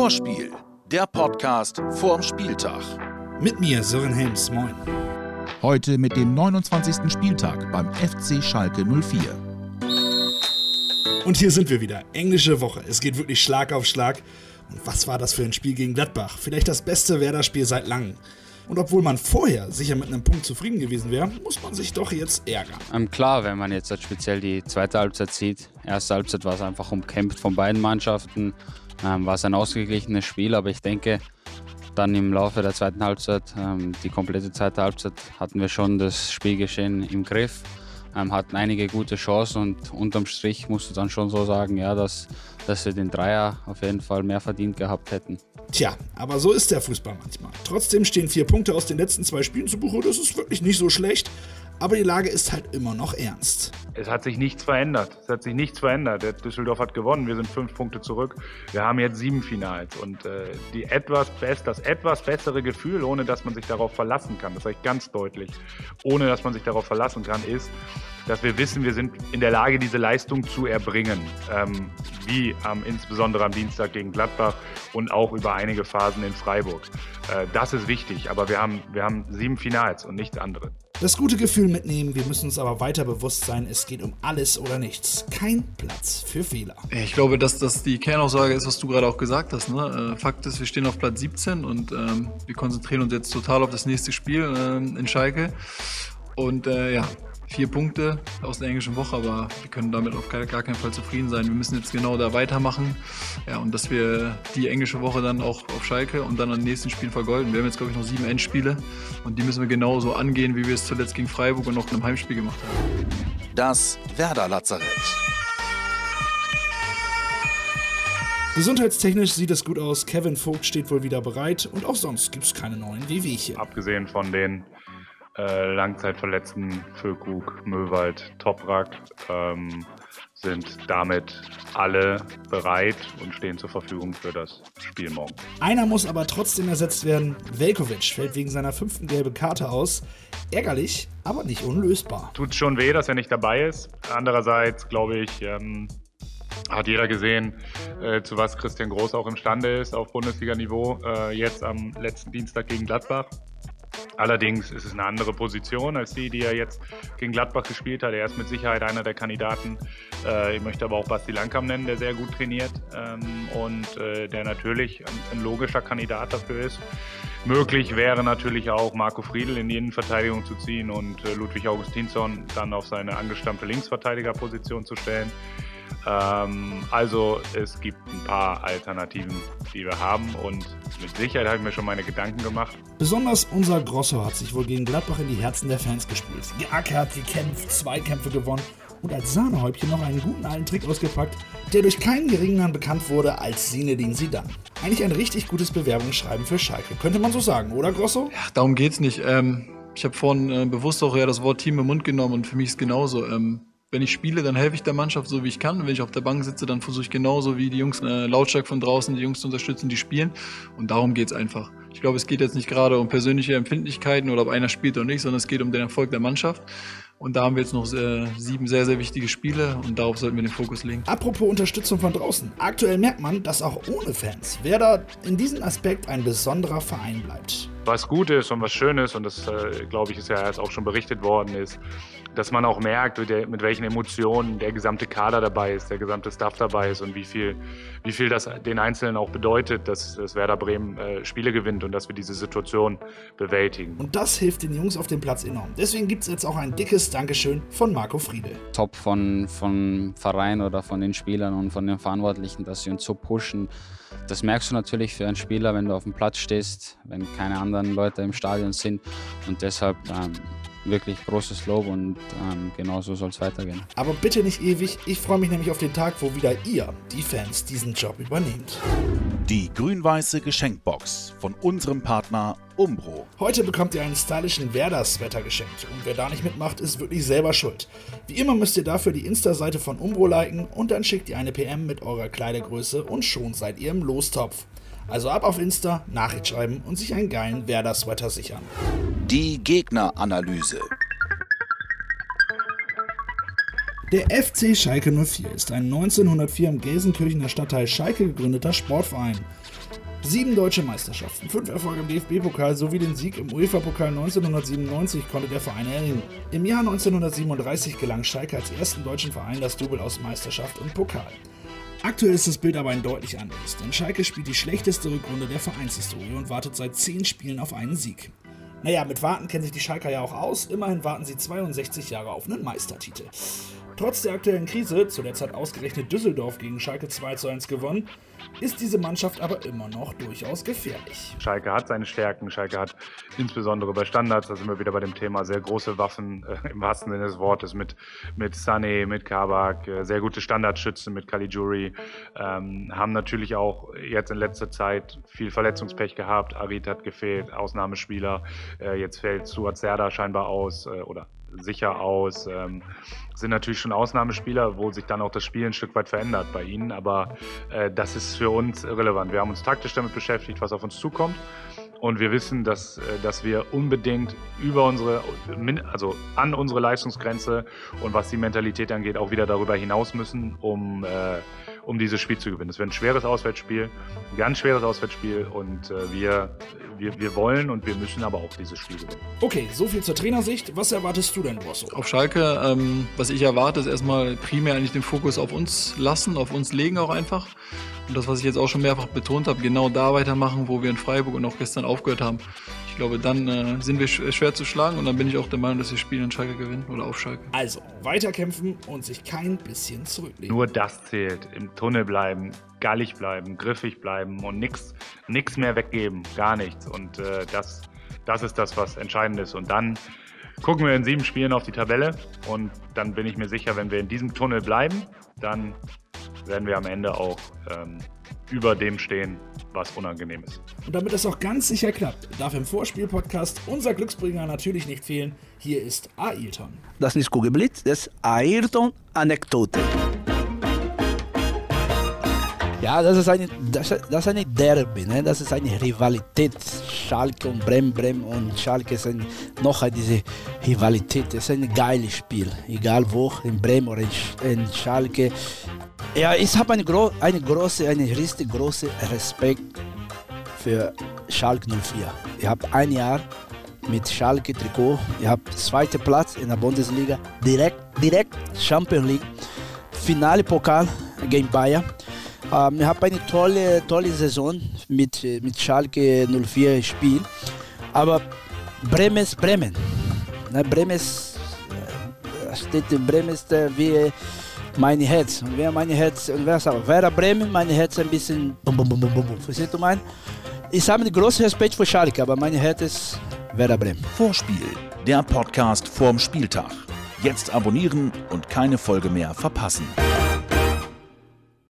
Vorspiel, der Podcast vorm Spieltag. Mit mir, Sören Helms, moin. Heute mit dem 29. Spieltag beim FC Schalke 04. Und hier sind wir wieder. Englische Woche. Es geht wirklich Schlag auf Schlag. Und was war das für ein Spiel gegen Gladbach? Vielleicht das beste Werder-Spiel seit langem. Und obwohl man vorher sicher mit einem Punkt zufrieden gewesen wäre, muss man sich doch jetzt ärgern. Ähm, klar, wenn man jetzt speziell die zweite Halbzeit sieht. Erste Halbzeit war es einfach umkämpft von beiden Mannschaften. Ähm, war es ein ausgeglichenes Spiel, aber ich denke, dann im Laufe der zweiten Halbzeit, ähm, die komplette zweite Halbzeit, hatten wir schon das Spielgeschehen im Griff, ähm, hatten einige gute Chancen und unterm Strich musst du dann schon so sagen, ja, dass, dass wir den Dreier auf jeden Fall mehr verdient gehabt hätten. Tja, aber so ist der Fußball manchmal. Trotzdem stehen vier Punkte aus den letzten zwei Spielen zu Buche, das ist wirklich nicht so schlecht. Aber die Lage ist halt immer noch ernst. Es hat sich nichts verändert. Es hat sich nichts verändert. Der Düsseldorf hat gewonnen. Wir sind fünf Punkte zurück. Wir haben jetzt sieben Finals. Und äh, die etwas best, das etwas bessere Gefühl, ohne dass man sich darauf verlassen kann, das sage ich ganz deutlich, ohne dass man sich darauf verlassen kann, ist, dass wir wissen, wir sind in der Lage, diese Leistung zu erbringen. Ähm, wie ähm, insbesondere am Dienstag gegen Gladbach und auch über einige Phasen in Freiburg. Äh, das ist wichtig. Aber wir haben, wir haben sieben Finals und nichts anderes. Das gute Gefühl mitnehmen, wir müssen uns aber weiter bewusst sein, es geht um alles oder nichts. Kein Platz für Fehler. Ich glaube, dass das die Kernaussage ist, was du gerade auch gesagt hast. Ne? Äh, Fakt ist, wir stehen auf Platz 17 und ähm, wir konzentrieren uns jetzt total auf das nächste Spiel ähm, in Schalke. Und äh, ja, vier Punkte aus der englischen Woche, aber wir können damit auf gar, gar keinen Fall zufrieden sein. Wir müssen jetzt genau da weitermachen. Ja, und dass wir die englische Woche dann auch auf Schalke und dann an den nächsten Spielen vergolden. Wir haben jetzt, glaube ich, noch sieben Endspiele und die müssen wir genauso angehen, wie wir es zuletzt gegen Freiburg und noch in einem Heimspiel gemacht haben. Das Werder Lazarett. Gesundheitstechnisch sieht es gut aus. Kevin Vogt steht wohl wieder bereit und auch sonst gibt es keine neuen Wehwehchen. Abgesehen von den äh, Langzeitverletzten Füllkrug, Möwald, Toprak ähm, sind damit alle bereit und stehen zur Verfügung für das Spiel morgen. Einer muss aber trotzdem ersetzt werden. Velkovic fällt wegen seiner fünften gelben Karte aus. Ärgerlich, aber nicht unlösbar. Tut schon weh, dass er nicht dabei ist. Andererseits glaube ich, ähm, hat jeder gesehen, äh, zu was Christian Groß auch imstande ist auf Bundesliga-Niveau. Äh, jetzt am letzten Dienstag gegen Gladbach. Allerdings ist es eine andere Position als die, die er jetzt gegen Gladbach gespielt hat. Er ist mit Sicherheit einer der Kandidaten. Äh, ich möchte aber auch Basti Langkamp nennen, der sehr gut trainiert ähm, und äh, der natürlich ein, ein, logischer Kandidat dafür ist. Möglich wäre natürlich auch Marco Friedl in die Innenverteidigung zu ziehen und äh, Ludwig Augustinsson dann auf seine angestammte Linksverteidigerposition zu stellen. Ähm, also es gibt ein paar Alternativen, die wir haben und mit Sicherheit habe ich mir schon meine Gedanken gemacht. Besonders unser Grosso hat sich wohl gegen Gladbach in die Herzen der Fans gespielt. Geackert, gekämpft, zwei Kämpfe gewonnen und als Sahnehäubchen noch einen guten alten Trick ausgepackt, der durch keinen geringeren bekannt wurde als Sinedin Sidan. Eigentlich ein richtig gutes Bewerbungsschreiben für Schalke, könnte man so sagen, oder Grosso? Ja, darum geht's nicht. Ähm, ich habe vorhin äh, bewusst auch ja das Wort Team im Mund genommen und für mich ist genauso. Ähm, wenn ich spiele, dann helfe ich der Mannschaft so wie ich kann. Und wenn ich auf der Bank sitze, dann versuche ich genauso wie die Jungs äh, lautstark von draußen die Jungs zu unterstützen, die spielen. Und darum geht's einfach. Ich glaube, es geht jetzt nicht gerade um persönliche Empfindlichkeiten oder ob einer spielt oder nicht, sondern es geht um den Erfolg der Mannschaft. Und da haben wir jetzt noch äh, sieben sehr, sehr wichtige Spiele und darauf sollten wir den Fokus legen. Apropos Unterstützung von draußen. Aktuell merkt man, dass auch ohne Fans Werder in diesem Aspekt ein besonderer Verein bleibt. Was gut ist und was schön ist, und das äh, glaube ich ist ja jetzt auch schon berichtet worden, ist, dass man auch merkt, mit welchen Emotionen der gesamte Kader dabei ist, der gesamte Staff dabei ist und wie viel, wie viel das den Einzelnen auch bedeutet, dass, dass Werder Bremen äh, Spiele gewinnt und dass wir diese Situation bewältigen. Und das hilft den Jungs auf dem Platz enorm. Deswegen gibt es jetzt auch ein dickes Dankeschön von Marco Friedel. Top von, von Verein oder von den Spielern und von den Verantwortlichen, dass sie uns so pushen. Das merkst du natürlich für einen Spieler, wenn du auf dem Platz stehst, wenn keine anderen Leute im Stadion sind. Und deshalb ähm, wirklich großes Lob und ähm, genau so soll es weitergehen. Aber bitte nicht ewig. Ich freue mich nämlich auf den Tag, wo wieder ihr, die Fans, diesen Job übernehmt. Die grün-weiße Geschenkbox von unserem Partner Umbro. Heute bekommt ihr einen stylischen Werder-Sweater geschenkt und wer da nicht mitmacht, ist wirklich selber schuld. Wie immer müsst ihr dafür die Insta-Seite von Umbro liken und dann schickt ihr eine PM mit eurer Kleidergröße und schon seid ihr im Lostopf. Also ab auf Insta, Nachricht schreiben und sich einen geilen Werder-Sweater sichern. Die Gegneranalyse. Der FC Schalke 04 ist ein 1904 im Gelsenkirchener Stadtteil Schalke gegründeter Sportverein. Sieben deutsche Meisterschaften, fünf Erfolge im DFB-Pokal sowie den Sieg im UEFA-Pokal 1997 konnte der Verein erringen. Im Jahr 1937 gelang Schalke als ersten deutschen Verein das Double aus Meisterschaft und Pokal. Aktuell ist das Bild aber ein deutlich anderes, denn Schalke spielt die schlechteste Rückrunde der Vereinshistorie und wartet seit zehn Spielen auf einen Sieg. Naja, mit Warten kennen sich die Schalker ja auch aus, immerhin warten sie 62 Jahre auf einen Meistertitel. Trotz der aktuellen Krise, zu der Zeit ausgerechnet Düsseldorf gegen Schalke 2 zu 1 gewonnen, ist diese Mannschaft aber immer noch durchaus gefährlich. Schalke hat seine Stärken. Schalke hat insbesondere bei Standards, da sind wir wieder bei dem Thema, sehr große Waffen äh, im wahrsten Sinne des Wortes mit, mit Sané, mit Kabak, äh, sehr gute Standardschützen mit Caligiuri, ähm, haben natürlich auch jetzt in letzter Zeit viel Verletzungspech gehabt. Arid hat gefehlt, Ausnahmespieler. Äh, jetzt fällt Suat Serda scheinbar aus äh, oder sicher aus. Ähm, sind natürlich schon Ausnahmespieler, wo sich dann auch das Spiel ein Stück weit verändert bei ihnen. Aber äh, das ist für uns irrelevant. Wir haben uns taktisch damit beschäftigt, was auf uns zukommt. Und wir wissen, dass, äh, dass wir unbedingt über unsere, also an unsere Leistungsgrenze und was die Mentalität angeht, auch wieder darüber hinaus müssen, um, äh, um dieses Spiel zu gewinnen. Es wird ein schweres Auswärtsspiel, ein ganz schweres Auswärtsspiel und äh, wir, wir, wir wollen und wir müssen aber auch dieses Spiel gewinnen. Okay, soviel zur Trainersicht. Was erwartest du denn, Rosso? Auf Schalke, ähm, was ich erwarte, ist erstmal primär eigentlich den Fokus auf uns lassen, auf uns legen auch einfach. Und das, was ich jetzt auch schon mehrfach betont habe, genau da weitermachen, wo wir in Freiburg und auch gestern aufgehört haben. Ich glaube, dann äh, sind wir schwer zu schlagen und dann bin ich auch der Meinung, dass wir Spiel in Schalke gewinnen oder auf Schalke. Also, weiterkämpfen und sich kein bisschen zurücklegen. Nur das zählt. Im Tunnel bleiben, gallig bleiben, griffig bleiben und nichts nix mehr weggeben. Gar nichts. Und äh, das, das ist das, was entscheidend ist. Und dann gucken wir in sieben Spielen auf die Tabelle und dann bin ich mir sicher, wenn wir in diesem Tunnel bleiben, dann werden wir am Ende auch ähm, über dem stehen, was unangenehm ist. Und damit das auch ganz sicher klappt, darf im Vorspiel-Podcast unser Glücksbringer natürlich nicht fehlen. Hier ist Ailton. Das ist nicht Kugelblitz, das ist Ayrton-Anekdote. Ja, das ist eine, das, das ist eine Derby, ne? das ist eine Rivalität. Schalke und Bremen, Bremen und Schalke ist noch diese Rivalität. Das ist ein geiles Spiel, egal wo, in Bremen oder in, Schalke. Ja, ich habe eine, gro eine große, eine richtig große Respekt für Schalke 04. Ich habe ein Jahr mit Schalke Trikot, ich habe zweiten Platz in der Bundesliga, direkt, direkt Champions League, Finale Pokal gegen Bayern. Ähm, ich habe eine tolle, tolle Saison mit, mit Schalke 04 gespielt. Aber Bremen ist Bremen. Ne, Bremen ist, äh, steht in Bremen ist wie mein Herz. Und wer mein Herz, und wer sagt, wäre Bremen, mein Herz ein bisschen bum bum bum bum bum. Verstehst du mein? Ich habe einen großen Respekt für Schalke, aber mein Herz ist Werder Bremen. Vorspiel, der Podcast vorm Spieltag. Jetzt abonnieren und keine Folge mehr verpassen.